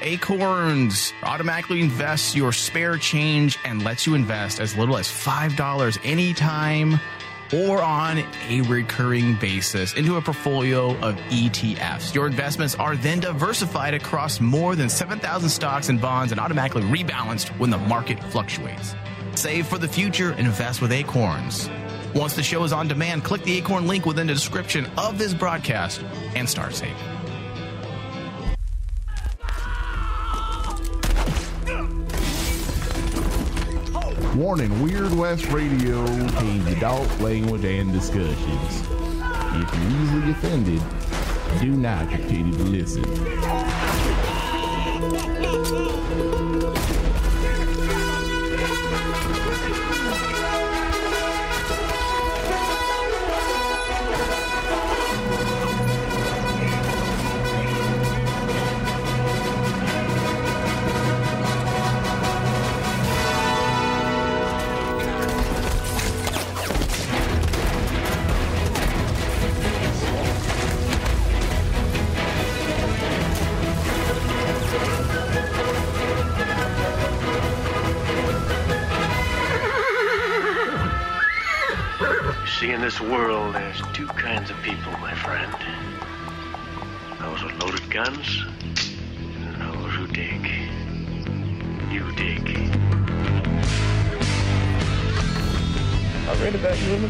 Acorns automatically invests your spare change and lets you invest as little as $5 anytime or on a recurring basis into a portfolio of ETFs. Your investments are then diversified across more than 7,000 stocks and bonds and automatically rebalanced when the market fluctuates. Save for the future and invest with Acorns. Once the show is on demand, click the Acorn link within the description of this broadcast and start saving. Warning Weird West Radio contains adult language and discussions. If you're easily offended, do not continue to listen.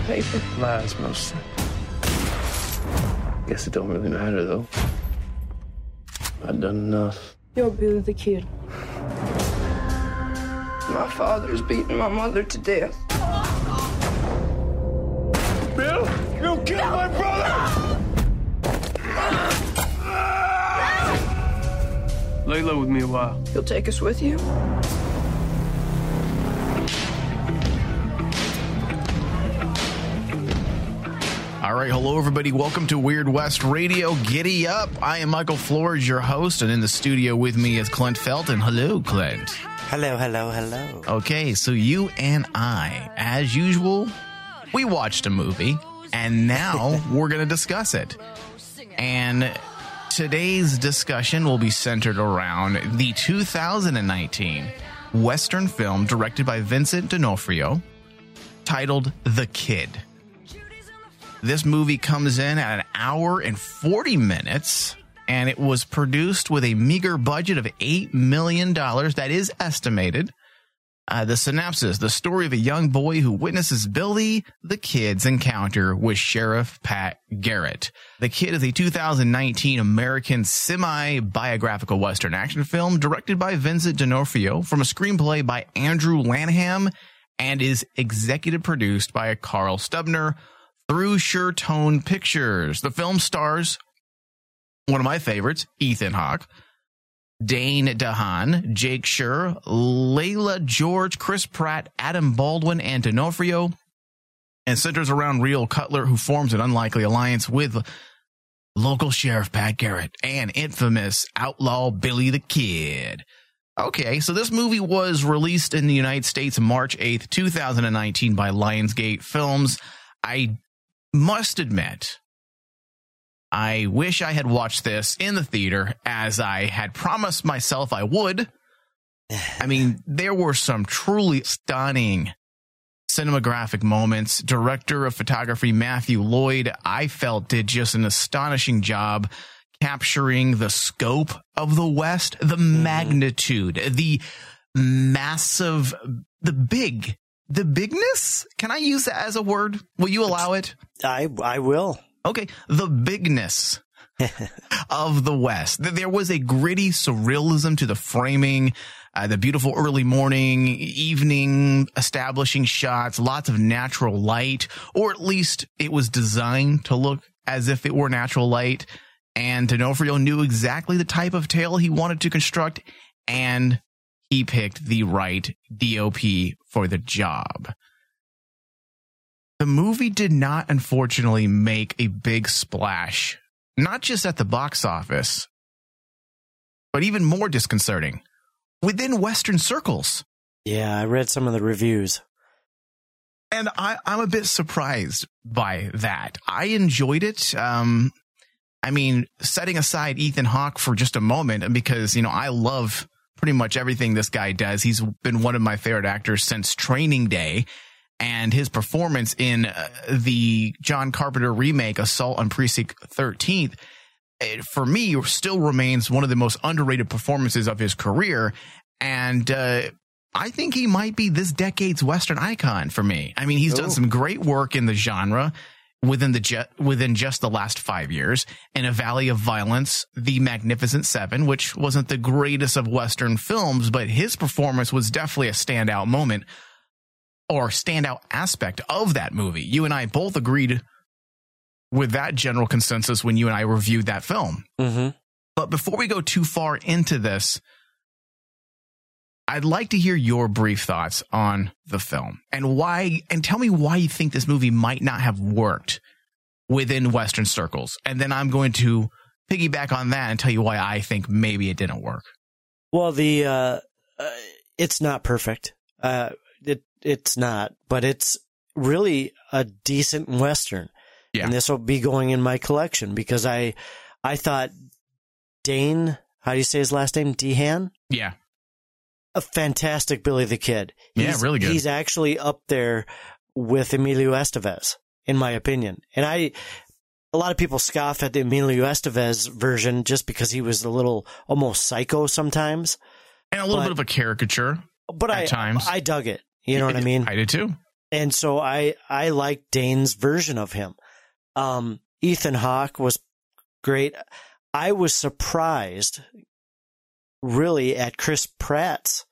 Paper. Lies mostly. Guess it don't really matter though. I've done enough. You're Billy the Kid. My father's beating my mother to death. Bill, you killed my brother! Lay low with me a while. You'll take us with you? Right, hello everybody. Welcome to Weird West Radio. Giddy up. I am Michael Flores, your host, and in the studio with me is Clint Felton. Hello, Clint. Hello, hello, hello. Okay, so you and I, as usual, we watched a movie, and now we're going to discuss it. And today's discussion will be centered around the 2019 Western film directed by Vincent D'Onofrio titled The Kid. This movie comes in at an hour and 40 minutes, and it was produced with a meager budget of $8 million. That is estimated. Uh, the synopsis the story of a young boy who witnesses Billy the Kid's encounter with Sheriff Pat Garrett. The Kid is a 2019 American semi biographical Western action film directed by Vincent D'Onofrio from a screenplay by Andrew Lanham and is executive produced by Carl Stubner through Suretone Pictures. The film stars one of my favorites, Ethan Hawke. Dane DeHaan, Jake Schur, Leila George, Chris Pratt, Adam Baldwin, and D'Onofrio, and centers around Rio Cutler, who forms an unlikely alliance with local sheriff Pat Garrett and infamous outlaw Billy the Kid. Okay, so this movie was released in the United States March 8th, 2019 by Lionsgate Films. I must admit, I wish I had watched this in the theater as I had promised myself I would. I mean, there were some truly stunning cinematographic moments. Director of photography Matthew Lloyd, I felt did just an astonishing job capturing the scope of the West, the mm-hmm. magnitude, the massive, the big, the bigness. Can I use that as a word? Will you allow it? I I will. Okay, the bigness of the West. There was a gritty surrealism to the framing, uh, the beautiful early morning, evening establishing shots, lots of natural light, or at least it was designed to look as if it were natural light. And D'Onofrio knew exactly the type of tale he wanted to construct, and he picked the right DOP for the job. The movie did not, unfortunately, make a big splash, not just at the box office, but even more disconcerting within Western circles. Yeah, I read some of the reviews. And I, I'm a bit surprised by that. I enjoyed it. Um, I mean, setting aside Ethan Hawke for just a moment, because, you know, I love pretty much everything this guy does. He's been one of my favorite actors since training day. And his performance in uh, the John Carpenter remake, Assault on Precinct 13th, it, for me, still remains one of the most underrated performances of his career. And, uh, I think he might be this decade's Western icon for me. I mean, he's done some great work in the genre within the ju- within just the last five years. In A Valley of Violence, The Magnificent Seven, which wasn't the greatest of Western films, but his performance was definitely a standout moment or standout aspect of that movie. You and I both agreed with that general consensus when you and I reviewed that film. Mm-hmm. But before we go too far into this, I'd like to hear your brief thoughts on the film and why, and tell me why you think this movie might not have worked within Western circles. And then I'm going to piggyback on that and tell you why I think maybe it didn't work. Well, the uh, uh, it's not perfect. Uh, it it's not, but it's really a decent western. Yeah. And this will be going in my collection because I I thought Dane, how do you say his last name? Dehan? Yeah. A fantastic Billy the Kid. Yeah, He's- really good. He's actually up there with Emilio Estevez, in my opinion. And I a lot of people scoff at the Emilio Estevez version just because he was a little almost psycho sometimes. And a little But- bit of a caricature. But At I times. I dug it. You know what I mean? I did too. and so I I like Dane's version of him. Um, Ethan Hawke was great. I was surprised, really, at Chris Pratt's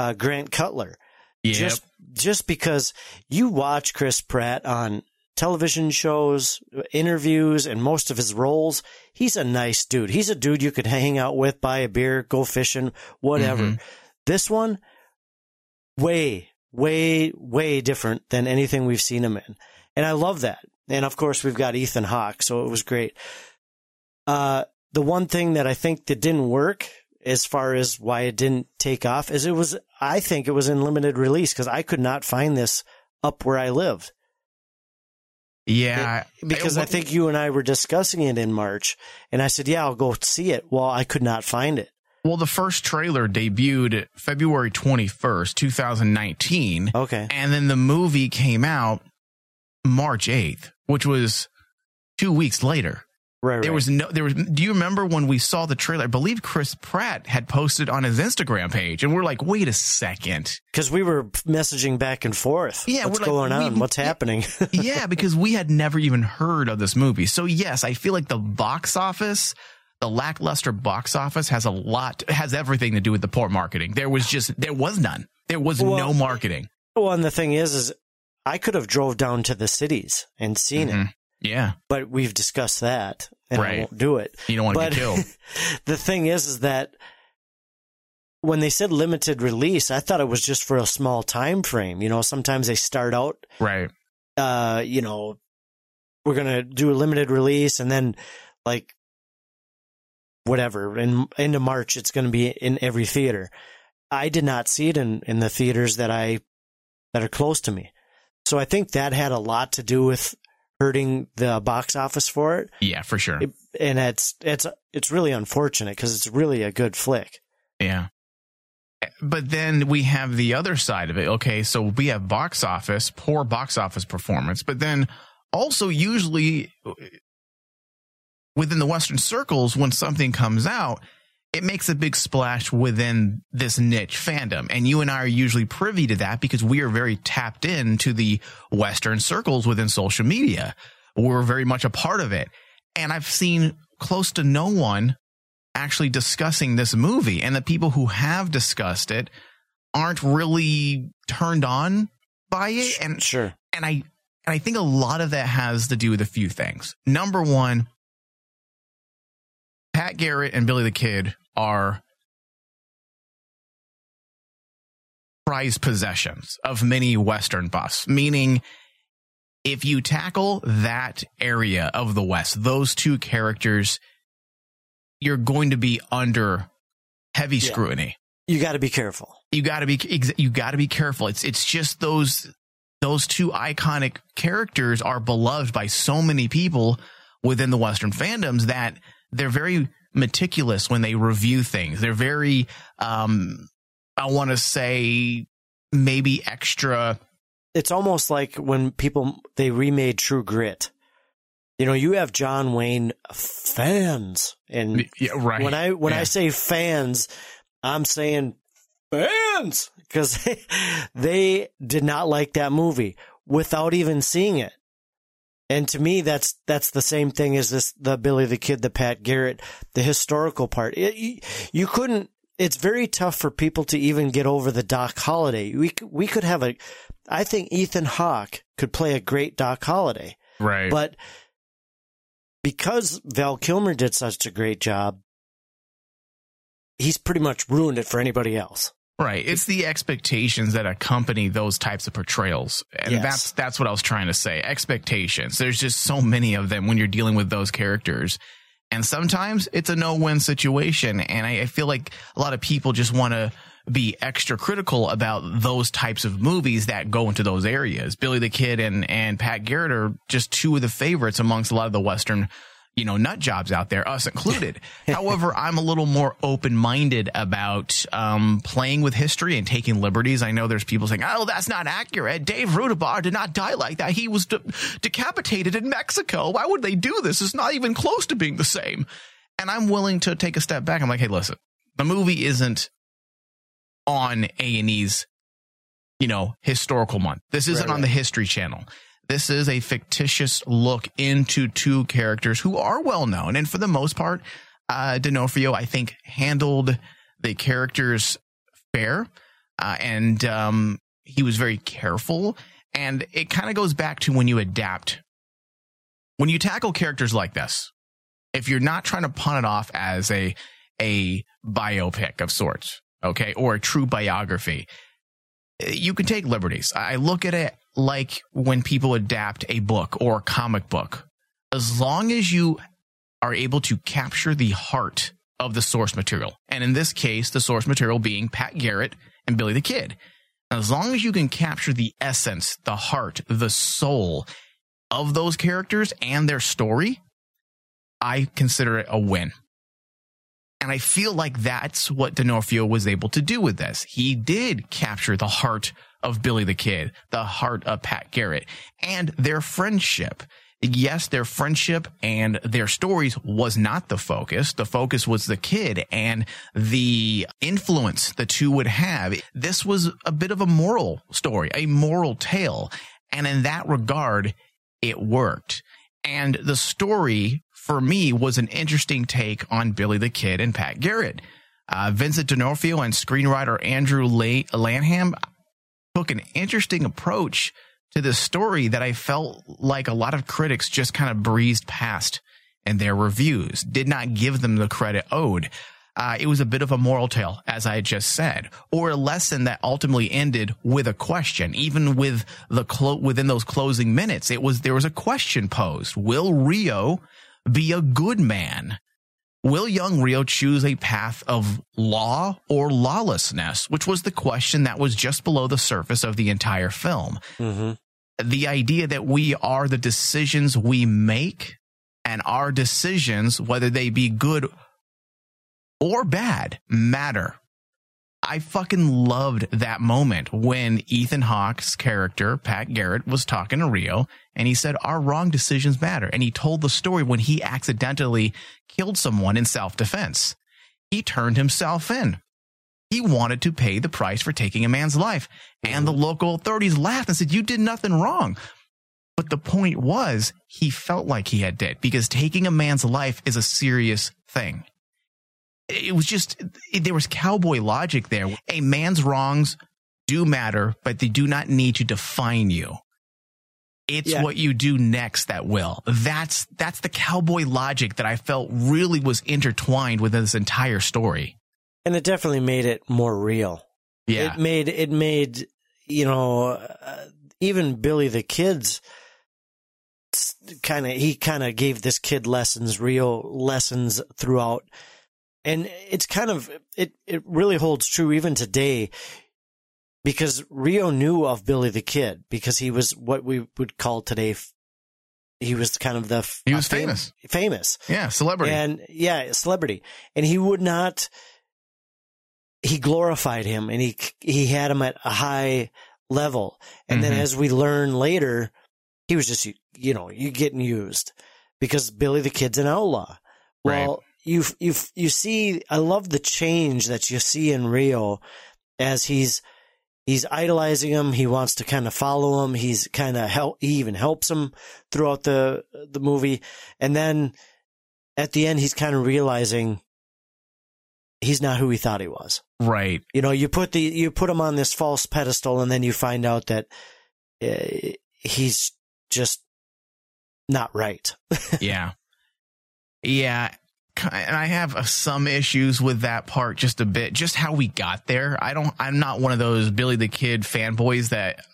uh, Grant Cutler. Yeah. Just just because you watch Chris Pratt on television shows, interviews, and most of his roles, he's a nice dude. He's a dude you could hang out with, buy a beer, go fishing, whatever. Mhm. This one, way, way, way different than anything we've seen him in. And I love that. And of course, we've got Ethan Hawke, so it was great. Uh, the one thing that I think that didn't work as far as why it didn't take off is it was, I think it was in limited release because I could not find this up where I lived. yeah. Because I think you and I were discussing it in March and I said, yeah, I'll go see it. Well, I could not find it. Well, the first trailer debuted February 21st, 2019. Okay. And then the movie came out March 8th, which was two weeks later. Right, There was no, there was, do you remember when we saw the trailer? I believe Chris Pratt had posted on his Instagram page and we're like, wait a second. Because we were messaging back and forth. Yeah, what's we're like, going on? we- What's happening? yeah, because we had never even heard of this movie. So yes, I feel like the box office, the lackluster box office has a lot, has everything to do with the poor marketing. There was just, there was none. There was Well, no marketing. well, and the thing is, is I could have drove down to the cities and seen it, Mhm. Yeah. but we've discussed that, and I Right. won't do it. You don't want to But get killed. the thing is, is that when they said limited release, I thought it was just for a small time frame. You know, sometimes they start out, right. uh, you know, we're gonna do a limited release, and then like whatever in into March, it's gonna be in every theater. I did not see it in in the theaters that I that are close to me, so I think that had a lot to do with hurting the box office for it Yeah, for sure. it, and it's it's it's really unfortunate because it's really a good flick. Yeah. But then we have the other side of it. Okay, so we have box office, poor box office performance, but then also usually uh, within the Western circles, when something comes out, it makes a big splash within this niche fandom. And you and I are usually privy to that because we are very tapped into the Western circles within social media. We're very much a part of it. And I've seen close to no one actually discussing this movie. And the people who have discussed it aren't really turned on by it. And Sure. and I and I think a lot of that has to do with a few things. Number one, Pat Garrett and Billy the Kid are prized possessions of many Western buffs, meaning if you tackle that area of the West, those two characters, you're going to be under heavy Yeah. scrutiny You got to be careful. you got to be you got to be careful. It's it's just those those two iconic characters are beloved by so many people within the Western fandoms that they're very meticulous when they review things. They're very, um, I want to say maybe extra. It's almost like when people they remade True Grit. You know, you have John Wayne fans, and Yeah, right. when I when Yeah. I say fans, I'm saying fans because they, they did not like that movie without even seeing it. And to me, that's that's the same thing as this the Billy the Kid, the Pat Garrett, the historical part. It, you, you couldn't. It's very tough for people to even get over the Doc Holliday. We we could have a. I think Ethan Hawke could play a great Doc Holliday. right. But because Val Kilmer did such a great job, he's pretty much ruined it for anybody else. Right. It's the expectations that accompany those types of portrayals. And Yes. that's that's what I was trying to say. Expectations. There's just so many of them when you're dealing with those characters. And sometimes it's a no-win situation. And I, I feel like a lot of people just want to be extra critical about those types of movies that go into those areas. Billy the Kid and, and Pat Garrett are just two of the favorites amongst a lot of the Western you know, nut jobs out there, us included. However, I'm a little more open minded about um, playing with history and taking liberties. I know there's people saying, oh, that's not accurate. Dave Rudabaugh did not die like that. He was de- decapitated in Mexico. Why would they do this? It's not even close to being the same. And I'm willing to take a step back. I'm like, hey, listen, the movie isn't on A&E's, you know, historical month. This isn't Right, on the History Channel. This is a fictitious look into two characters who are well known. And for the most part, uh, D'Onofrio, I think, handled the characters fair. Uh, and um, he was very careful. And it kind of goes back to when you adapt, when you tackle characters like this, if you're not trying to pawn it off as a, a biopic of sorts, okay, or a true biography, you can take liberties. I look at it like when people adapt a book or a comic book. As long as you are able to capture the heart of the source material, and in this case, the source material being Pat Garrett and Billy the Kid, as long as you can capture the essence, the heart, the soul of those characters and their story, I consider it a win. And I feel like that's what D'Onofrio was able to do with this. He did capture the heart of Billy the Kid, the heart of Pat Garrett, and their friendship. Yes, their friendship and their stories was not the focus. The focus was the kid and the influence the two would have. This was a bit of a moral story, a moral tale. And in that regard, it worked. And the story for me was an interesting take on Billy the Kid and Pat Garrett. Uh, Vincent D'Onofrio and screenwriter Andrew La- Lanham took an interesting approach to this story that I felt like a lot of critics just kind of breezed past in their reviews, did not give them the credit owed. Uh, it was a bit of a moral tale, as I just said, or a lesson that ultimately ended with a question. Even with the clo- within those closing minutes, it was there was a question posed: Will Rio be a good man? Will young Rio choose a path of law or lawlessness? Which was the question that was just below the surface of the entire film. Mm-hmm. The idea that we are the decisions we make and our decisions, whether they be good or bad, matter. I fucking loved that moment when Ethan Hawke's character, Pat Garrett, was talking to Rio and he said, Our wrong decisions matter. And he told the story when he accidentally killed someone in self defense. He turned himself in. He wanted to pay the price for taking a man's life. And the local authorities laughed and said, You did nothing wrong. But the point was, he felt like he had did because taking a man's life is a serious thing it was just it, there was cowboy logic there. A man's wrongs do matter, but they do not need to define you. It's Yeah. what you do next that will. That's that's the cowboy logic that I felt really was intertwined with this entire story. And it definitely made it more real. Yeah, It made it made you know uh, even Billy the Kid's kind of he kind of gave this kid lessons, real lessons throughout, and it's kind of it it really holds true even today because Rio knew of Billy the Kid because he was what we would call today he was kind of the He was fam- famous. famous, Yeah, celebrity. and yeah, celebrity, and he would not. He glorified him, and he he had him at a high level, and then Mhm. as we learn later, he was just you know you getting used because Billy the Kid's an outlaw. Well, you you you see, I love the change that you see in Rio as he's he's idolizing him. He wants to kind of follow him. He's kind of help. He even helps him throughout the the movie, and then at the end, he's kind of realizing he's not who he thought he was. right. You know, you put the you put him on this false pedestal, and then you find out that uh, he's just not right. yeah. Yeah. And I have uh, some issues with that part just a bit, just how we got there. I don't, I'm not one of those Billy the Kid fanboys that,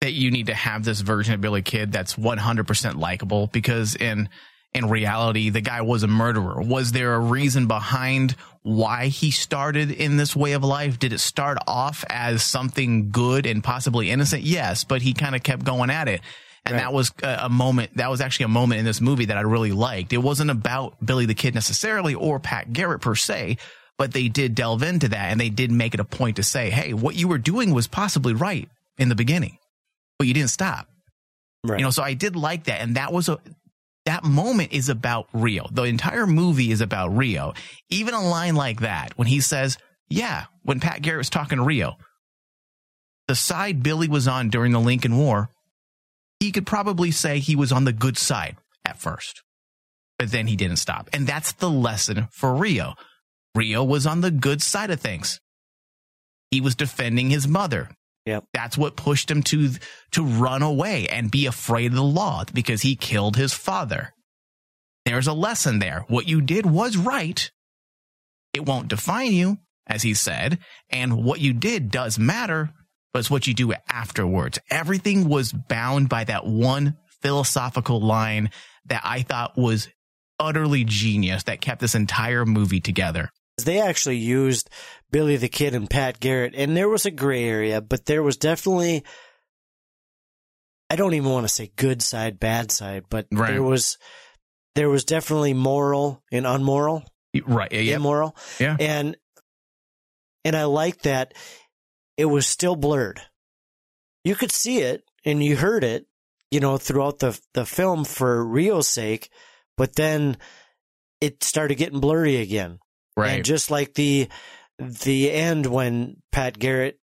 that you need to have this version of Billy Kid that's 100% likable because in, in reality, the guy was a murderer. Was there a reason behind why he started in this way of life? Did it start off as something good and possibly innocent? Yes, but he kind of kept going at it. And Right. that was a, a moment, that was actually a moment in this movie that I really liked. It wasn't about Billy the Kid necessarily or Pat Garrett per se, but they did delve into that and they did make it a point to say, hey, what you were doing was possibly right in the beginning, but you didn't stop. right. You know, so I did like that. And that was a, that moment is about Rio. The entire movie is about Rio. Even a line like that, when he says, yeah, when Pat Garrett was talking to Rio, the side Billy was on during the Lincoln War, he could probably say he was on the good side at first, but then he didn't stop. And that's the lesson for Rio. Rio was on the good side of things. He was defending his mother. Yep. That's what pushed him to to run away and be afraid of the law because he killed his father. There's a lesson there. What you did was right. It won't define you, as he said, and what you did does matter, but it's what you do afterwards. Everything was bound by that one philosophical line that I thought was utterly genius that kept this entire movie together. they actually used Billy the Kid and Pat Garrett, and there was a gray area, but there was definitely. I don't even want to say good side, bad side, but Right. there was, there was definitely moral and unmoral, Right. Yeah. immoral, Yeah. and, and I like that it was still blurred. You could see it and you heard it, you know, throughout the the film for Rio's sake, but then it started getting blurry again. Right. And just like the the end when Pat Garrett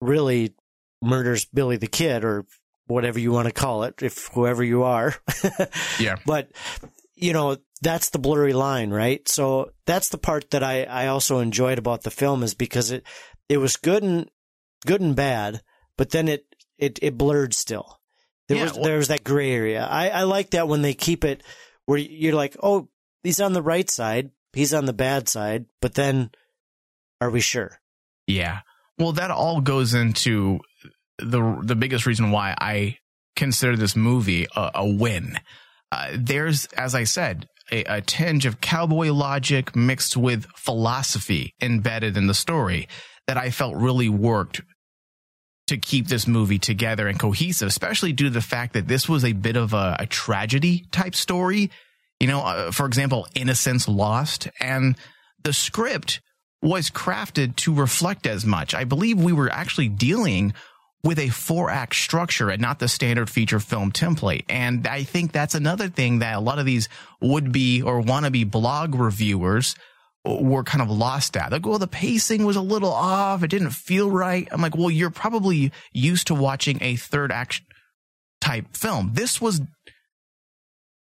really murders Billy the Kid or whatever you want to call it, if whoever you are. Yeah. But you know, that's the blurry line, right? So that's the part that I, I also enjoyed about the film is because it it was good and good and bad, but then it it, it blurred still. There Yeah, was well- there was that gray area. I, I like that when they keep it where you're like, oh, he's on the right side, he's on the bad side, but then are we sure? Yeah. Well, that all goes into the the biggest reason why I consider this movie a, a win. Uh, there's, as I said, a, a tinge of cowboy logic mixed with philosophy embedded in the story that I felt really worked to keep this movie together and cohesive, especially due to the fact that this was a bit of a, a tragedy type story. You know, uh, for example, Innocence Lost and the script was crafted to reflect as much. I believe we were actually dealing with a four act structure and not the standard feature film template. And I think that's another thing that a lot of these would be or wannabe blog reviewers were kind of lost at. Like, well, the pacing was a little off. It didn't feel right. I'm like, well, you're probably used to watching a third act type film. This was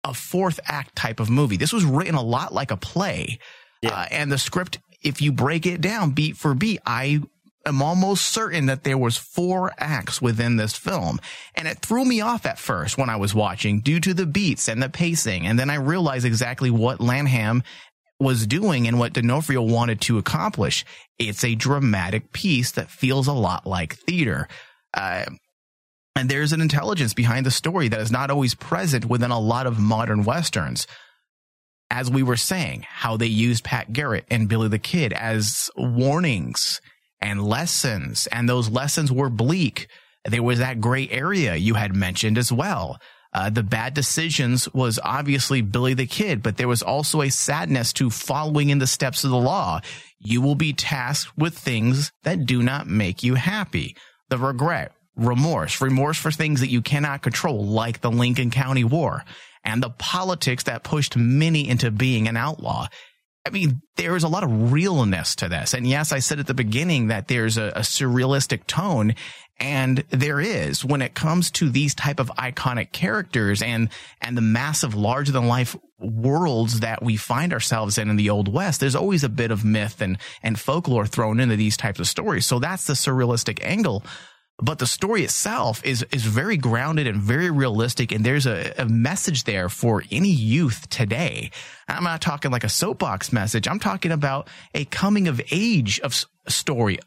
a fourth act type of movie. This was written a lot like a play. Uh, and the script, if you break it down beat for beat, I am almost certain that there was four acts within this film. And it threw me off at first when I was watching due to the beats and the pacing. And then I realized exactly what Lanham was doing and what D'Onofrio wanted to accomplish. It's a dramatic piece that feels a lot like theater. Uh, and there's an intelligence behind the story that is not always present within a lot of modern Westerns. As we were saying, how they used Pat Garrett and Billy the Kid as warnings and lessons. And those lessons were bleak. There was that gray area you had mentioned as well. Uh, the bad decisions was obviously Billy the Kid, but there was also a sadness to following in the steps of the law. You will be tasked with things that do not make you happy. The regret, remorse, remorse for things that you cannot control, like the Lincoln County War and the politics that pushed many into being an outlaw. I mean, there is a lot of realness to this. And yes, I said at the beginning that there's a, a, surrealistic tone and there is when it comes to these type of iconic characters and, and the massive larger than life worlds that we find ourselves in in the old west. There's always a bit of myth and, and folklore thrown into these types of stories. So that's the surrealistic angle but the story itself is is very grounded and very realistic and there's a, a, message there for any youth today i'm not talking like a soapbox message i'm talking about a coming of age of story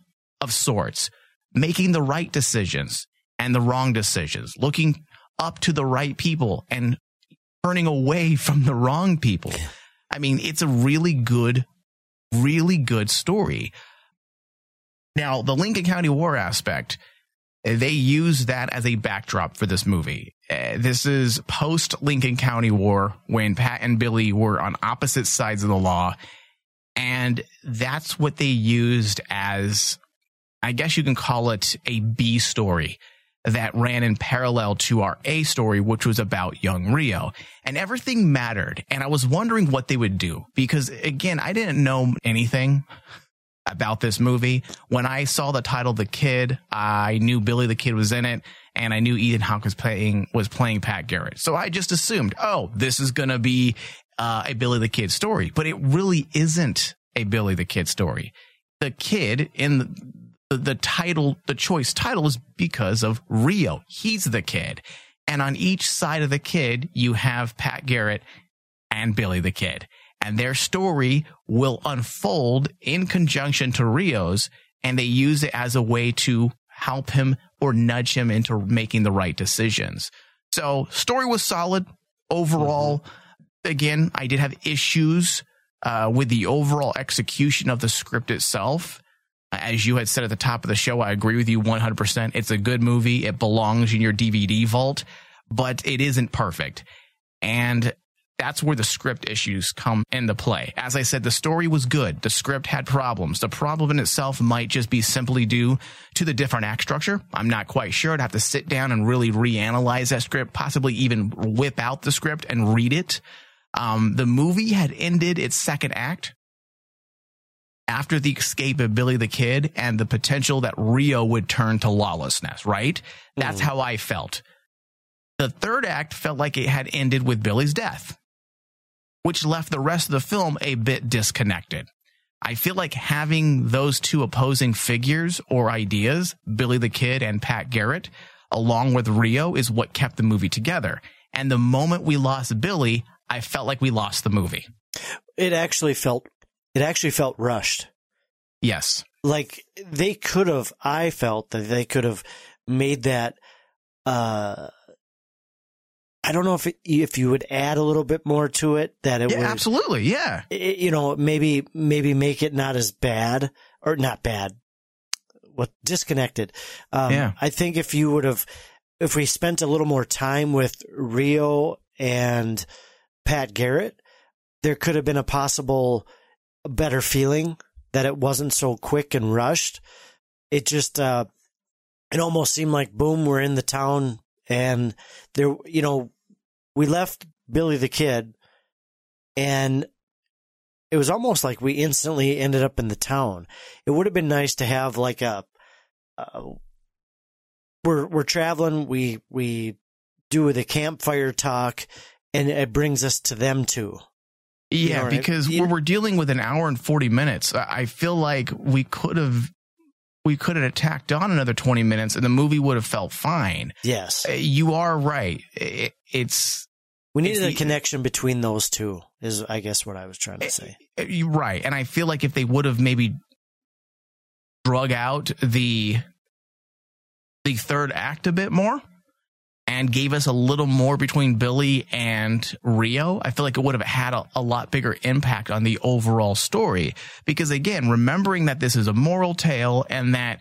of sorts making the right decisions and the wrong decisions looking up to the right people and turning away from the wrong people i mean it's a really good really good story now the lincoln county war aspect they use that as a backdrop for this movie. Uh, this is post Lincoln County War when Pat and Billy were on opposite sides of the law. And that's what they used as, I guess you can call it a B story that ran in parallel to our A story, which was about young Rio. And everything mattered. And I was wondering what they would do because again, I didn't know anything about this movie. When I saw the title The Kid, I knew Billy the Kid was in it and I knew Ethan Hawke was playing was playing Pat Garrett. So I just assumed, oh, this is to be uh, a Billy the Kid story, but it really isn't a Billy the Kid story. The kid in the, the, the title, the choice title is because of Rio. He's the kid. And on each side of the kid, you have Pat Garrett and Billy the Kid and their story will unfold in conjunction to Rio's and they use it as a way to help him or nudge him into making the right decisions. So story was solid overall. Mm-hmm. Again, I did have issues uh, with the overall execution of the script itself. As you had said at the top of the show, I agree with you 100%. It's a good movie. It belongs in your DVD vault, but it isn't perfect. And that's where the script issues come into play. As I said, the story was good. The script had problems. The problem in itself might just be simply due to the different act structure. I'm not quite sure. I'd have to sit down and really reanalyze that script, possibly even whip out the script and read it. Um, the movie had ended its second act after the escape of Billy the Kid and the potential that Rio would turn to lawlessness, right? That's mm. how I felt. The third act felt like it had ended with Billy's death which left the rest of the film a bit disconnected. I feel like having those two opposing figures or ideas, Billy the Kid and Pat Garrett, along with Rio, is what kept the movie together. And the moment we lost Billy, I felt like we lost the movie. It actually felt, it actually felt rushed. Yes. Like they could have, I felt that they could have made that, uh, I don't know if it, if you would add a little bit more to it that it yeah, would absolutely yeah it, you know maybe maybe make it not as bad or not bad what disconnected um, yeah I think if you would have if we spent a little more time with Rio and Pat Garrett there could have been a possible better feeling that it wasn't so quick and rushed it just uh it almost seemed like boom we're in the town and there you know we left Billy the Kid, and it was almost like we instantly ended up in the town. It would have been nice to have like a. Uh, we're we're traveling. We we do the campfire talk, and it brings us to them too. Yeah, know, because right? we're dealing with an hour and forty minutes. I feel like we could have we could have attacked on another 20 minutes and the movie would have felt fine. Yes. Uh, you are right. It, it's. We needed it's a connection between those two, is I guess what I was trying to say. Uh, you're right. And I feel like if they would have maybe drug out the the third act a bit more, and gave us a little more between Billy and Rio, I feel like it would have had a, a, lot bigger impact on the overall story. Because again, remembering that this is a moral tale and that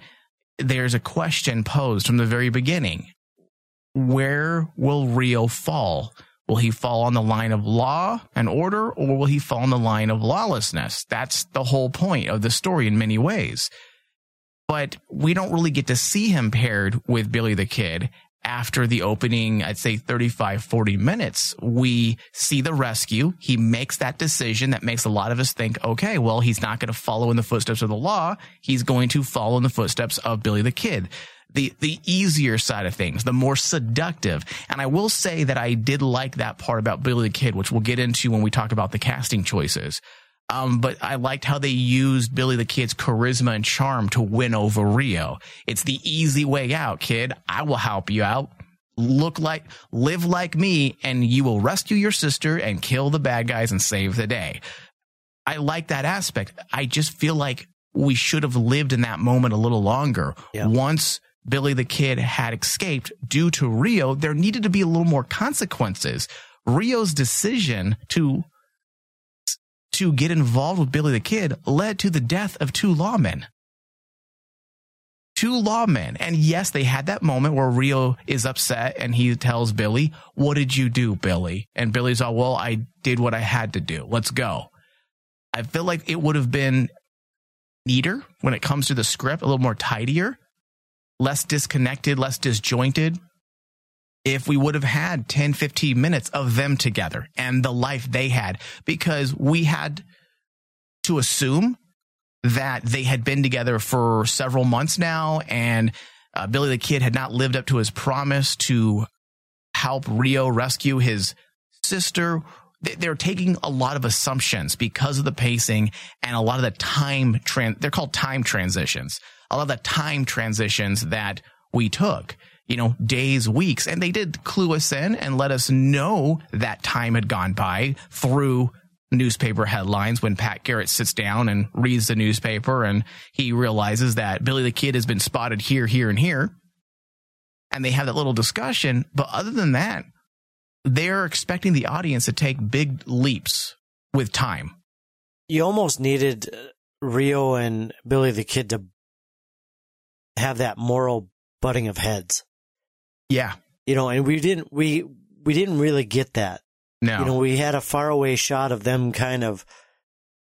there's a question posed from the very beginning. where will Rio fall? Will he fall on the line of law and order or will he fall on the line of lawlessness? That's the whole point of the story in many ways. But we don't really get to see him paired with Billy the Kid after the opening, I'd say 35, 40 minutes. We see the rescue. He makes that decision that makes a lot of us think, okay, well, he's not going to follow in the footsteps of the law. He's going to follow in the footsteps of Billy the Kid the the easier side of things, the more seductive. And I will say that I did like that part about Billy the Kid, which we'll get into when we talk about the casting choices. Um, but I liked how they used Billy the Kid's charisma and charm to win over Rio. It's the easy way out, kid. I will help you out. Look like, live like me, and you will rescue your sister and kill the bad guys and save the day. I like that aspect. I just feel like we should have lived in that moment a little longer. Yeah. Once Billy the Kid had escaped due to Rio, there needed to be a little more consequences. Rio's decision to to get involved with Billy the Kid led to the death of two lawmen. Two lawmen. And yes, they had that moment where Rio is upset and he tells Billy, What did you do, Billy? And Billy's all, Well, I did what I had to do. Let's go. I feel like it would have been neater when it comes to the script, a little more tidier less disconnected, less disjointed, if we would have had 10, 15 minutes of them together and the life they had, because we had to assume that they had been together for several months now and uh, Billy the Kid had not lived up to his promise to help Rio rescue his sister. They're taking a lot of assumptions because of the pacing and a lot of the time, tran- they're called time transitions a lot of the time transitions that we took you know, days, weeks. And they did clue us in and let us know that time had gone by through newspaper headlines when Pat Garrett sits down and reads the newspaper and he realizes that Billy the Kid has been spotted here, here, and here. And they have that little discussion. But other than that, they're expecting the audience to take big leaps with time. You almost needed uh, Rio and Billy the Kid to have that moral butting of heads. Yeah. You know, and we didn't, we, we didn't really get that. No. You know, we had a faraway shot of them kind of,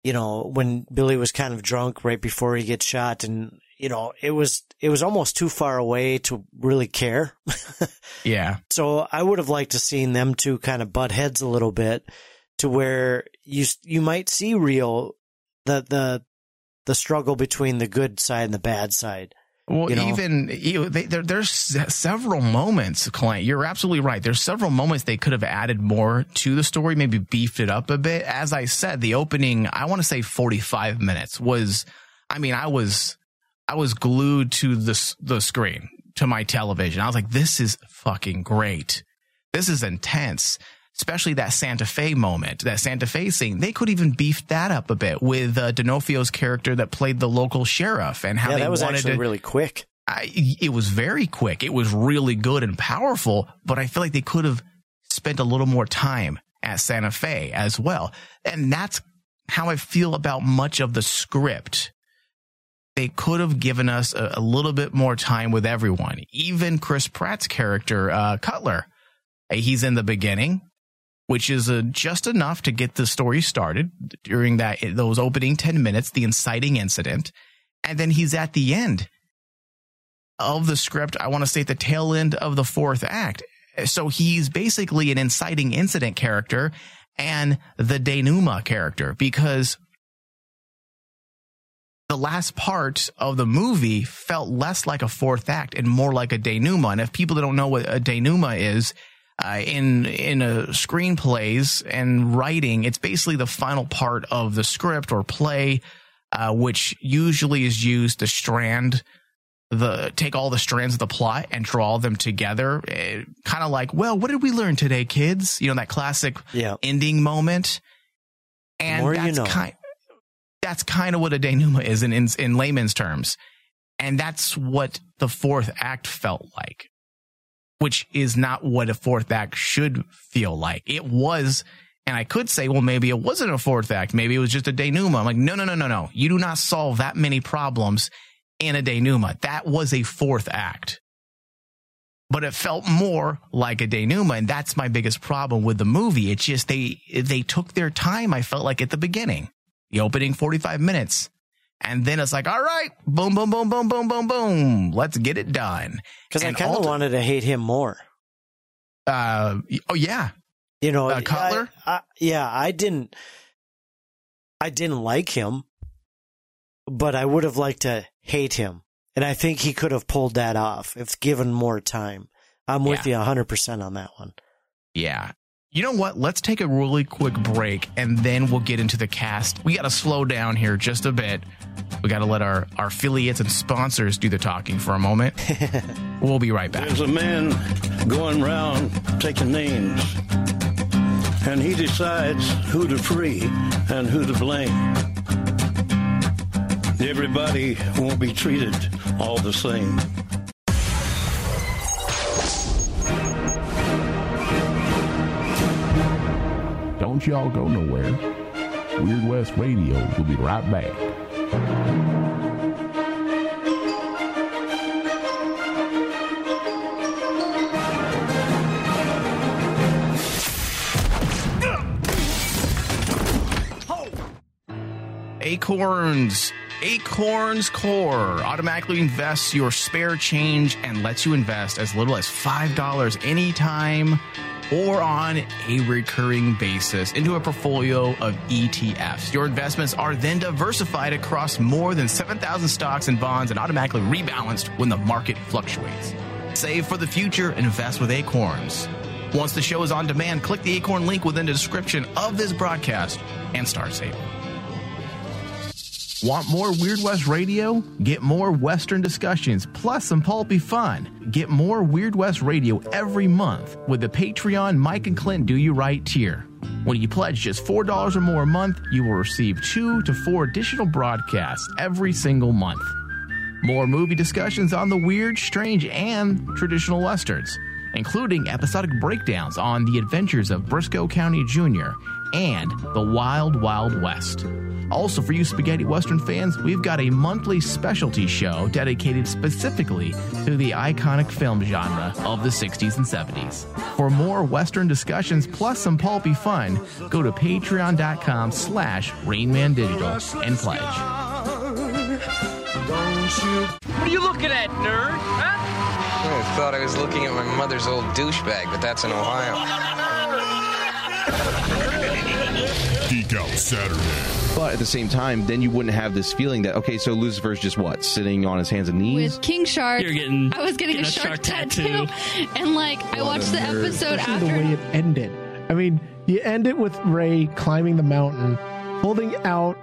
you know, when Billy was kind of drunk right before he gets shot and, you know, it was, it was almost too far away to really care. yeah. So I would have liked to seen them two kind of butt heads a little bit to where you, you might see real, the, the, the struggle between the good side and the bad side. Well, you know? even you, they, there, there's several moments, Clint. You're absolutely right. There's several moments they could have added more to the story, maybe beefed it up a bit. As I said, the opening, I want to say 45 minutes was, I mean, I was, I was glued to the the screen to my television. I was like, this is fucking great. This is intense especially that Santa Fe moment, that Santa Fe scene. They could even beef that up a bit with uh, D'Onofrio's character that played the local sheriff and how yeah, they that was wanted actually to, really quick. I, it was very quick. It was really good and powerful, but I feel like they could have spent a little more time at Santa Fe as well. And that's how I feel about much of the script. They could have given us a, a little bit more time with everyone. Even Chris Pratt's character, uh, Cutler, he's in the beginning which is uh, just enough to get the story started during that those opening 10 minutes the inciting incident. And then he's at the end of the script. I want to say at the tail end of the fourth act. So he's basically an inciting incident character and the denouement character because the last part of the movie felt less like a fourth act and more like a denouement. And if people don't know what a denouement is, uh, in in a screenplays and writing, it's basically the final part of the script or play, uh, which usually is used to strand the take all the strands of the plot and draw them together. Eh, kind of like, well, what did we learn today, kids? You know that classic yeah. ending moment. And that's you know. kind that's kind of what a denouement is in, in in layman's terms, and that's what the fourth act felt like which is not what a fourth act should feel like. It was, and I could say, well, maybe it wasn't a fourth act. Maybe it was just a denouement. I'm like, no, no, no, no, no. You do not solve that many problems in a denouement. That was a fourth act. but it felt more like a denouement. And that's my biggest problem with the movie. It's just they, they took their time. I felt like at the beginning, the opening 45 minutes. And then it's like, all right, boom, boom, boom, boom, boom, boom, boom. Let's get it done. Because I kind of ulti- wanted to hate him more. Uh, oh yeah. You know, Uh, Cutler? I, I, yeah, I didn't. I didn't like him, but I would have liked to hate him, and I think he could have pulled that off if given more time. I'm with you 100 percent on that one. Yeah. You know what? Let's take a really quick break and then we'll get into the cast. We got to slow down here just a bit. We got to let our, our affiliates and sponsors do the talking for a moment. we'll be right back. There's a man going round taking names, and he decides who to free and who to blame. Everybody won't be treated all the same. Don't y'all go nowhere. Weird West Radio will be right back. Acorns. Acorns Core automatically invests your spare change and lets you invest as little as $5 anytime or on a recurring basis into a portfolio of ETFs. Your investments are then diversified across more than 7,000 stocks and bonds and automatically rebalanced when the market fluctuates. Save for the future and invest with Acorns. Once the show is on demand, click the Acorn link within the description of this broadcast and start saving. Want more Weird West Radio? Get more Western discussions, plus some pulpy fun. Get more Weird West Radio every month with the Patreon Mike and Clint Do You Right tier. When you pledge just $4 or more a month, you will receive two to four additional broadcasts every single month. More movie discussions on the weird, strange, and traditional westerns, including episodic breakdowns on the adventures of Brisco County Jr. and the Wild Wild West. Also, for you spaghetti western fans, we've got a monthly specialty show dedicated specifically to the iconic film genre of the 60s and 70s. For more western discussions plus some pulpy fun, go to patreon.com slash rainmandigital and pledge. What are you looking at, nerd? Huh? I thought I was looking at my mother's old douchebag, but that's in Ohio. Geek Out Saturday. But at the same time, then you wouldn't have this feeling that okay, so Lucifer's just what sitting on his hands and knees. with King Shark. You're getting- I was getting, getting a a shark, shark tattoo, and like I watched the nerd. episode Especially the way it ended. I mean, you end it with Rey climbing the mountain, holding out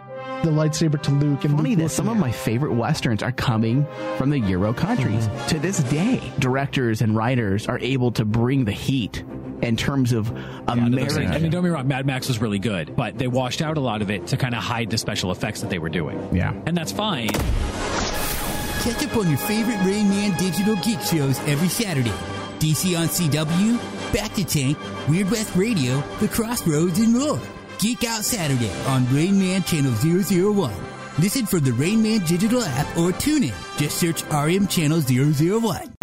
the lightsaber to Luke, and Funny Luke that some of my favorite westerns are coming from the Euro countries. Mm-hmm. To this day, directors and writers are able to bring the heat in terms of American. I mean, don't be wrong. Mad Max was really good, but they washed out a lot of it to kind of hide the special effects that they were doing. Yeah, and that's fine. Catch up on your favorite Rain Man digital geek shows every Saturday. DC on CW, Back to Tank, Weird West Radio, The Crossroads, and more. Geek Out Saturday on Rain Man Channel 001. Listen from the Rain Man digital app or tune in. Just search RM Channel 001.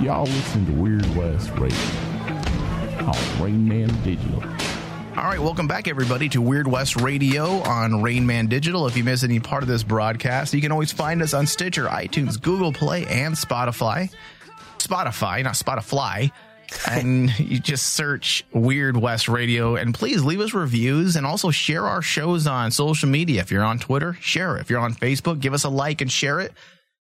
Y'all listen to Weird West Radio on Rain Man Digital. All right, welcome back, everybody, to Weird West Radio on Rain Man Digital. If you miss any part of this broadcast, you can always find us on Stitcher, iTunes, Google Play, and Spotify. Spotify, not Spotify. and you just search Weird West Radio and please leave us reviews and also share our shows on social media. If you're on Twitter, share it. If you're on Facebook, give us a like and share it.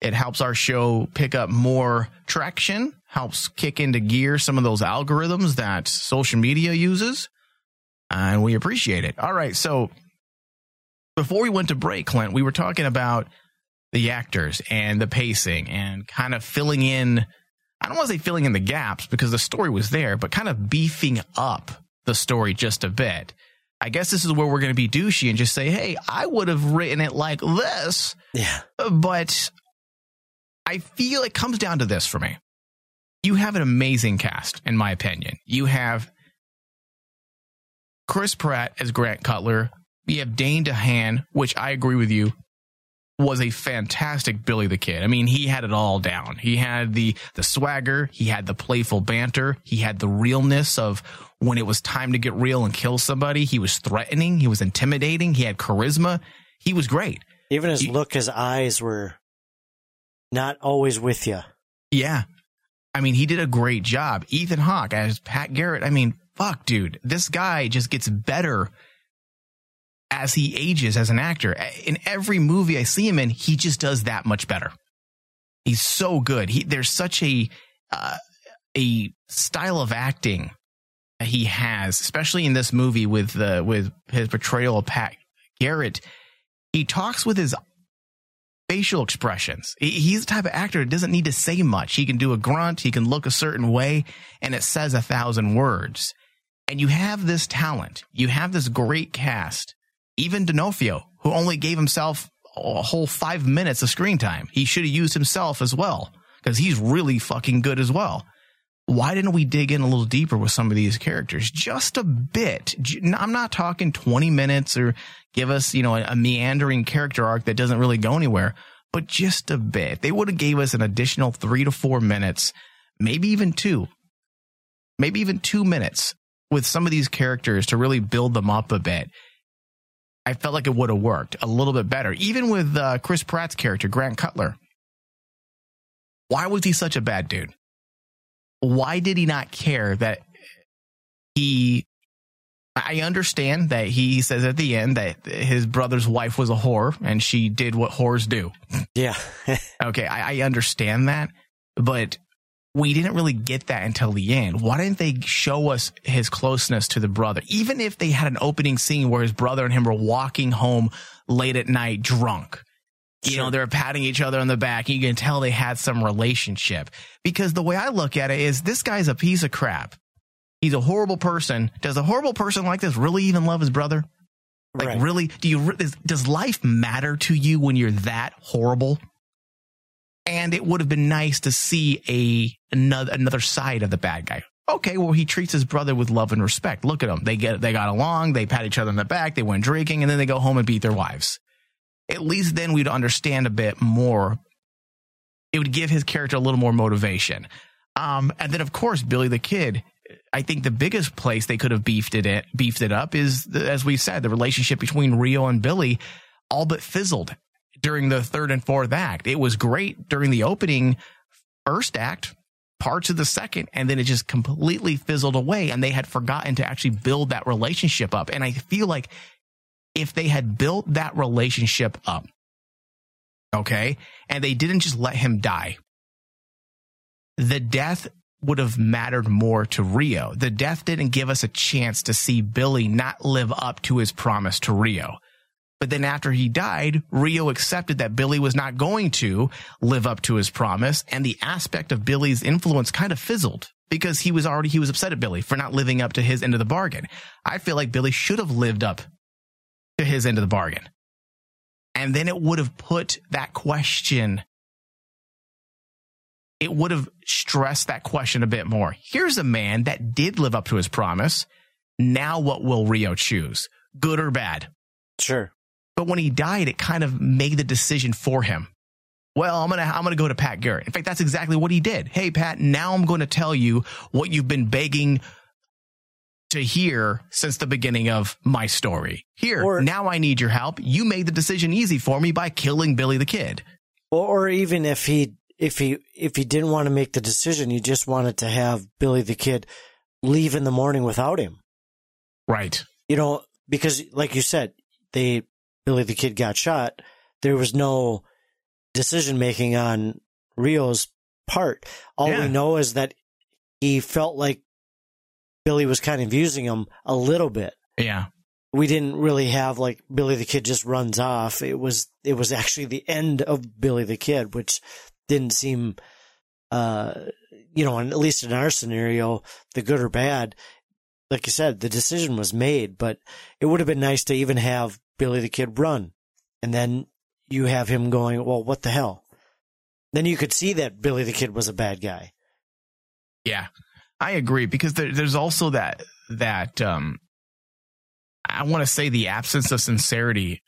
It helps our show pick up more traction, helps kick into gear some of those algorithms that social media uses. And we appreciate it. All right. So before we went to break, Clint, we were talking about the actors and the pacing and kind of filling in. I don't want to say filling in the gaps because the story was there, but kind of beefing up the story just a bit. I guess this is where we're going to be douchey and just say, hey, I would have written it like this. Yeah. But I feel it comes down to this for me. You have an amazing cast, in my opinion. You have Chris Pratt as Grant Cutler. You have Dane DeHaan, which I agree with you, was a fantastic Billy the Kid. I mean, he had it all down. He had the the swagger, he had the playful banter, he had the realness of when it was time to get real and kill somebody. He was threatening, he was intimidating, he had charisma. He was great. Even his look, his eyes were not always with you. Yeah. I mean, he did a great job. Ethan Hawke as Pat Garrett. I mean, fuck, dude, this guy just gets better as he ages as an actor. In every movie I see him in, he just does that much better. He's so good. He there's such a uh, a style of acting that he has, especially in this movie with the with his portrayal of Pat Garrett. He talks with his facial expressions. He's the type of actor that doesn't need to say much. He can do a grunt, he can look a certain way, and it says a thousand words. And you have this talent. You have this great cast. Even D'Onofrio, who only gave himself a whole five minutes of screen time. He should have used himself as well, because he's really fucking good as well. Why didn't we dig in a little deeper with some of these characters? Just a bit. I'm not talking 20 minutes or give us, you know, a, meandering character arc that doesn't really go anywhere, but just a bit. They would have gave us an additional three to four minutes, maybe even two, maybe even two minutes with some of these characters to really build them up a bit. I felt like it would have worked a little bit better. Even with uh, Chris Pratt's character, Grant Cutler. Why was he such a bad dude? Why did he not care that he. I understand that he says at the end that his brother's wife was a whore and she did what whores do. Yeah. okay, I, I understand that, but we didn't really get that until the end. Why didn't they show us his closeness to the brother? Even if they had an opening scene where his brother and him were walking home late at night drunk. You know, they're patting each other on the back. And you can tell they had some relationship. Because the way I look at it is this guy's a piece of crap. He's a horrible person. Does a horrible person like this really even love his brother? Like, Right. really? Do you, does life matter to you when you're that horrible? And it would have been nice to see a another another side of the bad guy. Okay, well he treats his brother with love and respect. Look at them. They get they got along, they pat each other on the back, they went drinking, and then they go home and beat their wives. At least then we'd understand a bit more. It would give his character a little more motivation. Um, and then of course Billy the Kid. I think the biggest place they could have beefed it beefed it up is as we said the relationship between Rio and Billy all but fizzled during the third and fourth act. It was great during the opening first act, parts of the second, and then it just completely fizzled away. And they had forgotten to actually build that relationship up. And I feel like if they had built that relationship up, okay, and they didn't just let him die, the death would have mattered more to Rio. The death didn't give us a chance to see Billy not live up to his promise to Rio. But then after he died, Rio accepted that Billy was not going to live up to his promise. And the aspect of Billy's influence kind of fizzled because he was already, he was upset at Billy for not living up to his end of the bargain. I feel like Billy should have lived up to his end of the bargain. And then it would have put that question, it would have stressed that question a bit more. Here's a man that did live up to his promise. Now what will Rio choose? Good or bad? Sure. But when he died, it kind of made the decision for him. Well, I'm gonna I'm gonna go to Pat Garrett. In fact, that's exactly what he did. Hey, Pat, now I'm going to tell you what you've been begging to hear since the beginning of my story. Here, now I need your help. You made the decision easy for me by killing Billy the Kid. Or, or even if he if he if he didn't want to make the decision, he just wanted to have Billy the Kid leave in the morning without him. Right. You know, because like you said, they Billy the Kid got shot. There was no decision making on Rio's part. All Yeah. we know is that he felt like Billy was kind of using him a little bit. Yeah. We didn't really have like Billy the Kid just runs off. It was it was actually the end of Billy the Kid, which didn't seem uh you know, and at least in our scenario, the good or bad, like you said, the decision was made, but it would have been nice to even have Billy the Kid run. And then you have him going, well, what the hell? Then you could see that Billy the Kid was a bad guy. Yeah, I agree because there, there's also that that um, I want to say the absence of sincerity,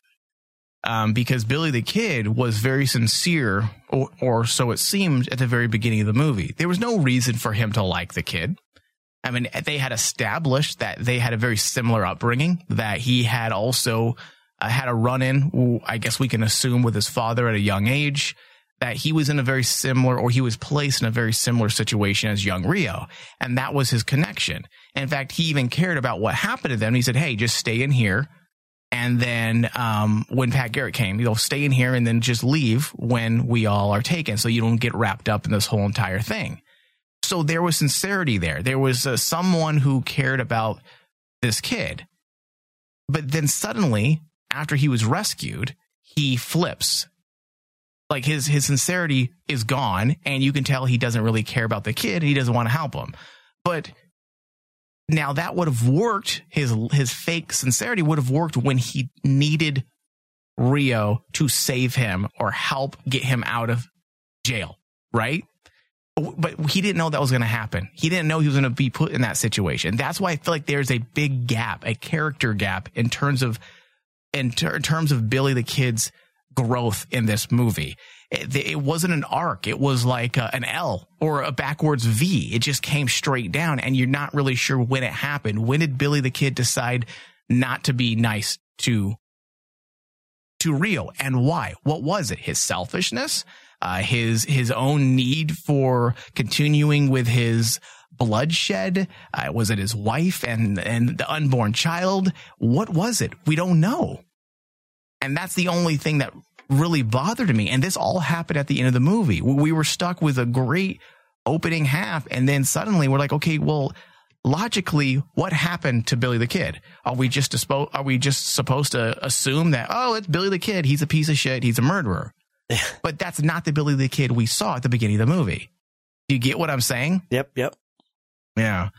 um, because Billy the Kid was very sincere, or, or so it seemed at the very beginning of the movie. There was no reason for him to like the kid. I mean, they had established that they had a very similar upbringing, that he had also uh, had a run in, I guess we can assume, with his father at a young age, that he was in a very similar, or he was placed in a very similar situation as young Rio. And that was his connection. In fact, he even cared about what happened to them. He said, Hey, just stay in here. And then, um, when Pat Garrett came, you'll stay in here and then just leave when we all are taken. So you don't get wrapped up in this whole entire thing. So there was sincerity there. There was uh, someone who cared about this kid. But then suddenly, after he was rescued, he flips. Like his his sincerity is gone, and you can tell he doesn't really care about the kid. He doesn't want to help him. But now that would have worked. His his fake sincerity would have worked when he needed Rio to save him or help get him out of jail, right? But he didn't know that was going to happen. He didn't know he was going to be put in that situation. That's why I feel like there's a big gap, a character gap in terms of in, ter- in terms of Billy the Kid's growth in this movie. It, it wasn't an arc. It was like a, an L or a backwards V. It just came straight down and you're not really sure when it happened. When did Billy the Kid decide not to be nice to to Rio and why? What was it? His selfishness? Uh, his his own need for continuing with his bloodshed? Uh, was it his wife and and the unborn child? What was it? We don't know. And that's the only thing that really bothered me. And this all happened at the end of the movie. We were stuck with a great opening half, and then suddenly we're like, okay, well, logically, what happened to Billy the Kid? Are we just dispo- Are we just supposed to assume that oh, it's Billy the Kid? He's a piece of shit. He's a murderer. but that's not the Billy the Kid we saw at the beginning of the movie. Do you get what I'm saying? Yep, yep. Yeah.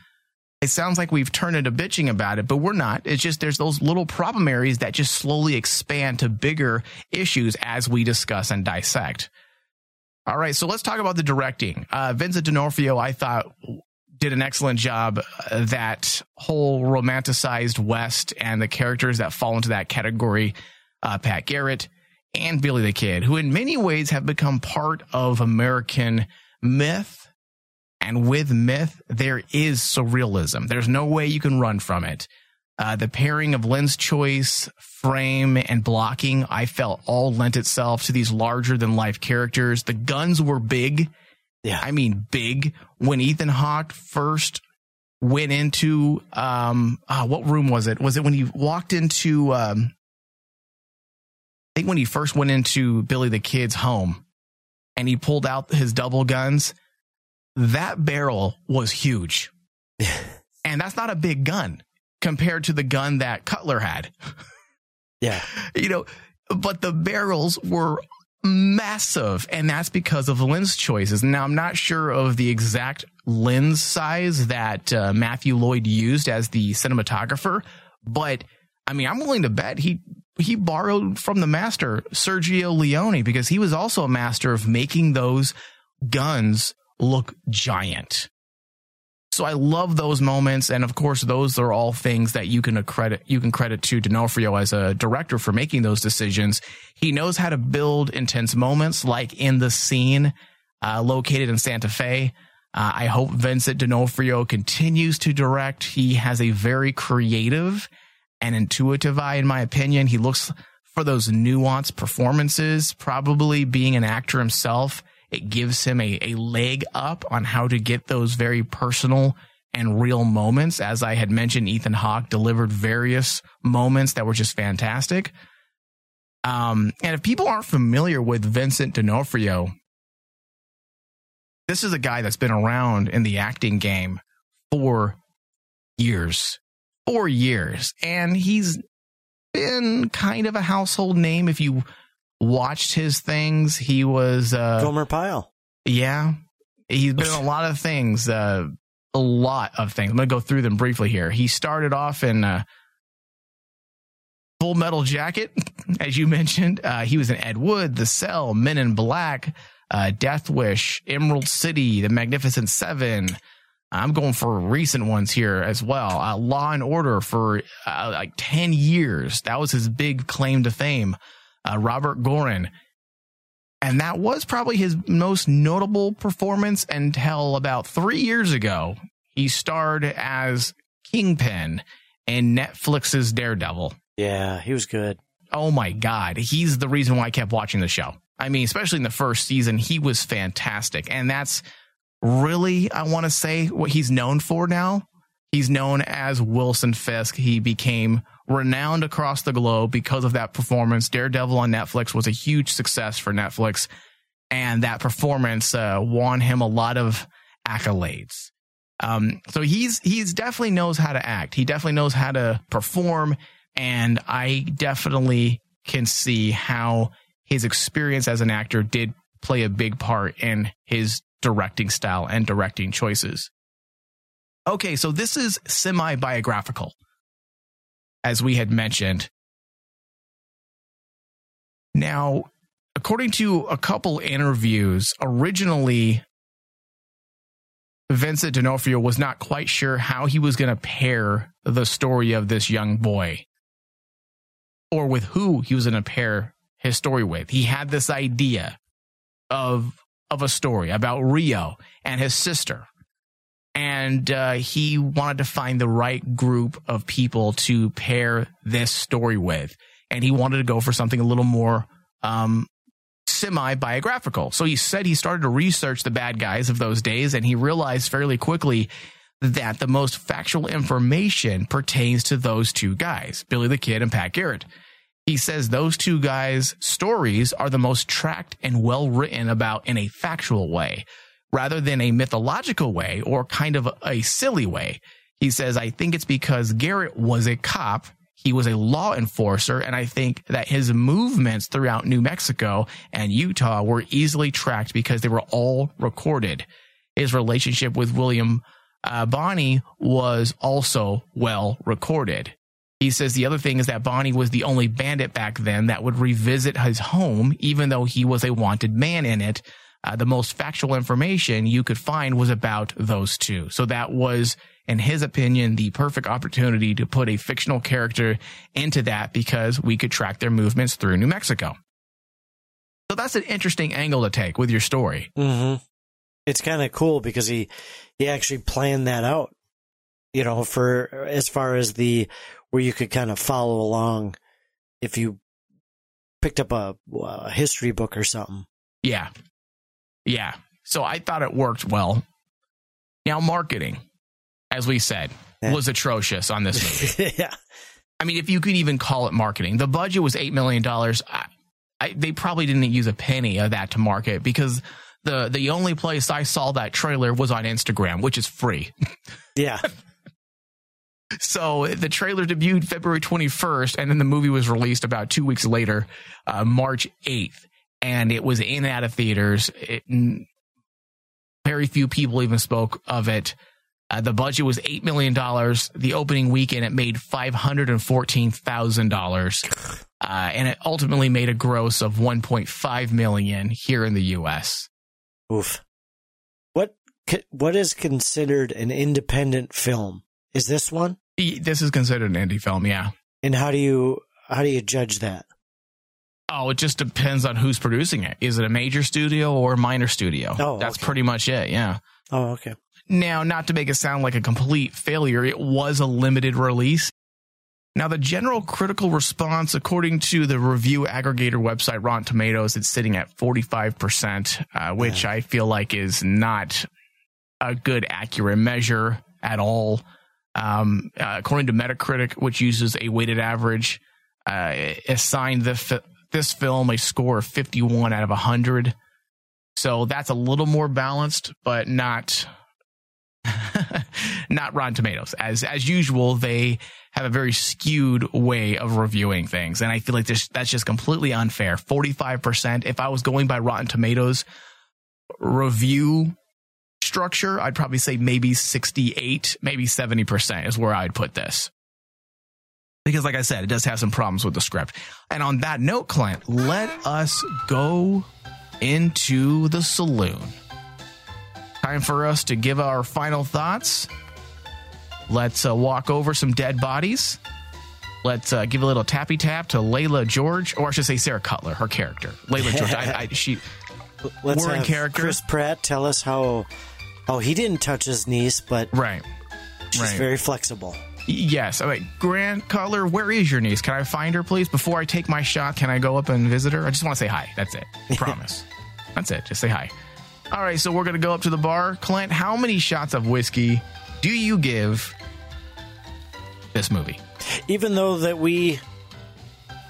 It sounds like we've turned into bitching about it, but we're not. It's just there's those little problem areas that just slowly expand to bigger issues as we discuss and dissect. All right, so let's talk about the directing. Uh, Vincent D'Onofrio, I thought, did an excellent job. Uh, that whole romanticized West and the characters that fall into that category, uh, Pat Garrett and Billy the Kid, who in many ways have become part of American myth. And with myth, there is surrealism. There's no way you can run from it. Uh, the pairing of lens choice, frame, and blocking, I felt all lent itself to these larger than life characters. The guns were big. Yeah. I mean, big. When Ethan Hawke first went into, um, ah, what room was it? Was it when he walked into, um, I think when he first went into Billy the Kid's home and he pulled out his double guns, that barrel was huge. and that's not a big gun compared to the gun that Cutler had. Yeah. You know, but the barrels were massive and that's because of lens choices. Now I'm not sure of the exact lens size that uh, Matthew Lloyd used as the cinematographer, but I mean, I'm willing to bet he he borrowed from the master Sergio Leone because he was also a master of making those guns look giant. So I love those moments, and of course, those are all things that you can credit you can credit to D'Onofrio as a director for making those decisions. He knows how to build intense moments, like in the scene uh, located in Santa Fe. Uh, I hope Vincent D'Onofrio continues to direct. He has a very creative and intuitive eye, in my opinion. He looks for those nuanced performances. Probably being an actor himself, It gives him a, a leg up on how to get those very personal and real moments. As I had mentioned, Ethan Hawke delivered various moments that were just fantastic. Um, and if people aren't familiar with Vincent D'Onofrio, this is a guy that's been around in the acting game for years, four years, and he's been kind of a household name. If you watched his things, he was uh, Gomer Pyle. Yeah, he's been in a lot of things. Uh, a lot of things. I'm gonna go through them briefly here. He started off in uh, Full Metal Jacket, as you mentioned. Uh, he was in Ed Wood, The Cell, Men in Black, uh, Death Wish, Emerald City, The Magnificent Seven. I'm going for recent ones here as well. Uh, Law and Order for uh, like 10 years. That was his big claim to fame. Uh, Robert Goren. And that was probably his most notable performance until about three years ago. He starred as Kingpin in Netflix's Daredevil. Yeah, he was good. Oh my God. He's the reason why I kept watching the show. I mean, especially in the first season, he was fantastic. And that's really, I want to say, what he's known for now. He's known as Wilson Fisk. He became renowned across the globe because of that performance. Daredevil on Netflix was a huge success for Netflix. And that performance uh, won him a lot of accolades. Um, so he's he's definitely knows how to act. He definitely knows how to perform, and I definitely can see how his experience as an actor did play a big part in his directing style and directing choices. Okay, so this is semi biographical, as we had mentioned. Now, according to a couple interviews, originally Vincent D'Onofrio was not quite sure how he was going to pair the story of this young boy or with who he was going to pair his story with. He had this idea of of a story about Rio and his sister. And uh, he wanted to find the right group of people to pair this story with. And he wanted to go for something a little more um, semi biographical. So he said he started to research the bad guys of those days, and he realized fairly quickly that the most factual information pertains to those two guys, Billy the Kid and Pat Garrett. He says those two guys' stories are the most tracked and well written about in a factual way rather than a mythological way or kind of a silly way. He says, I think it's because Garrett was a cop. He was a law enforcer. And I think that his movements throughout New Mexico and Utah were easily tracked because they were all recorded. His relationship with William uh, Bonney was also well recorded. He says the other thing is that Bonney was the only bandit back then that would revisit his home, even though he was a wanted man in it. Uh, the most factual information you could find was about those two. So that was, in his opinion, the perfect opportunity to put a fictional character into that because we could track their movements through New Mexico. So that's an interesting angle to take with your story. Mm-hmm. It's kind of cool because he he actually planned that out. You know, for as far as the where you could kind of follow along if you picked up a, a history book or something. Yeah. Yeah. So I thought it worked well. Now, marketing, as we said, Yeah. was atrocious on this movie. yeah. I mean, if you could even call it marketing, the budget was $8 million. I, I, they probably didn't use a penny of that to market because the, the only place I saw that trailer was on Instagram, which is free. Yeah. So the trailer debuted February 21st, and then the movie was released about two weeks later, uh, March 8th, and it was in and out of theaters. It, very few people even spoke of it. Uh, the budget was $8 million. The opening weekend, it made $514,000. Uh, and it ultimately made a gross of 1.5 million here in the U.S. Oof. What what is considered an independent film? Is this one? This is considered an indie film, yeah. And how do you how do you judge that? Oh, it just depends on who's producing it. Is it a major studio or a minor studio? Oh, That's pretty much it, yeah. Oh, okay. Now, not to make it sound like a complete failure, it was a limited release. Now, the general critical response, according to the review aggregator website Rotten Tomatoes, it's sitting at 45%, uh, which I feel like is not a good accurate measure at all. Um, uh, according to Metacritic, which uses a weighted average, uh, assigned the this film a score of 51 out of 100. So that's a little more balanced, but not not Rotten Tomatoes. As as usual, they have a very skewed way of reviewing things, and I feel like this that's just completely unfair. Forty five percent. If I was going by Rotten Tomatoes review structure, I'd probably say maybe sixty eight, maybe seventy percent is where I'd put this. Because, like I said, it does have some problems with the script. And on that note, Clint, let us go into the saloon. Time for us to give our final thoughts. Let's uh, walk over some dead bodies. Let's uh, give a little tappy tap to Leila George, or I should say Sarah Cutler, her character. Leila George, I, I, she. Let's have character. Chris Pratt tell us how Oh, he didn't touch his niece, but right, she's right. very flexible. Yes. All right. Grant Cutler, where is your niece? Can I find her, please? Before I take my shot, can I go up and visit her? I just want to say hi. That's it. Promise. That's it. Just say hi. All right. So we're going to go up to the bar. Clint, how many shots of whiskey do you give this movie? Even though that we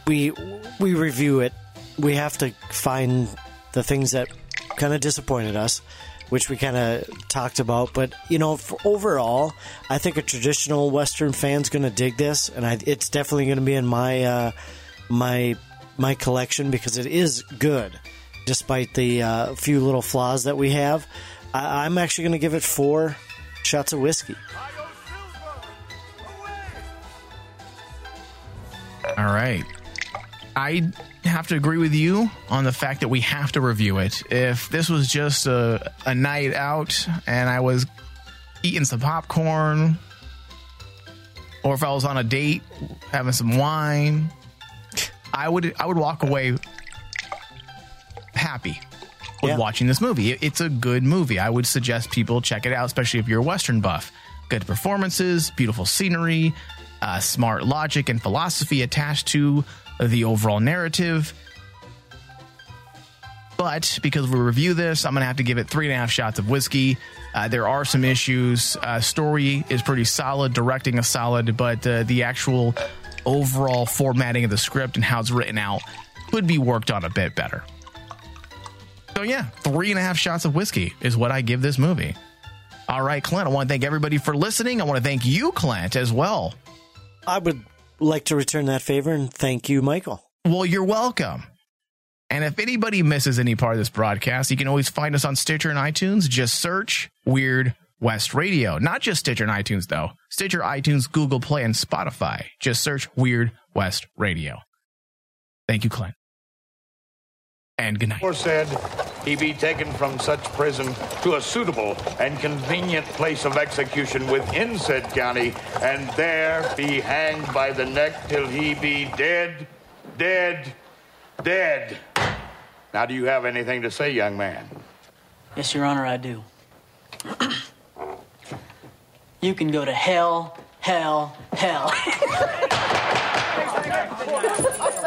we we review it, we have to find the things that kind of disappointed us, which we kind of talked about. But you know, overall, I think a traditional Western fan's going to dig this, and I, it's definitely going to be in my uh, my my collection because it is good, despite the uh, few little flaws that we have. I, I'm actually going to give it four shots of whiskey. All right. I have to agree with you on the fact that we have to review it. If this was just a, a night out and I was eating some popcorn, or if I was on a date having some wine, I would I would walk away happy with Yeah. watching this movie. It's a good movie. I would suggest people check it out, especially if you're a Western buff. Good performances, beautiful scenery, uh, smart logic and philosophy attached to the overall narrative. But because we review this, I'm going to have to give it three and a half shots of whiskey. Uh, there are some issues. Uh, story is pretty solid, directing is solid, but uh, the actual overall formatting of the script and how it's written out could be worked on a bit better. So, yeah, three and a half shots of whiskey is what I give this movie. All right, Clint, I want to thank everybody for listening. I want to thank you, Clint, as well. I would like to return that favor and thank you, Michael. Well, you're welcome. And if anybody misses any part of this broadcast, you can always find us on Stitcher and iTunes. Just search Weird West Radio. Not just Stitcher and iTunes, though. Stitcher, iTunes, Google Play, and Spotify. Just search Weird West Radio. Thank you, Clint. And good night. Or said he be taken from such prison to a suitable and convenient place of execution within said county, and there be hanged by the neck till he be dead, dead, dead. Now, do you have anything to say, young man? Yes, Your Honor, I do. you can go to hell, hell, hell.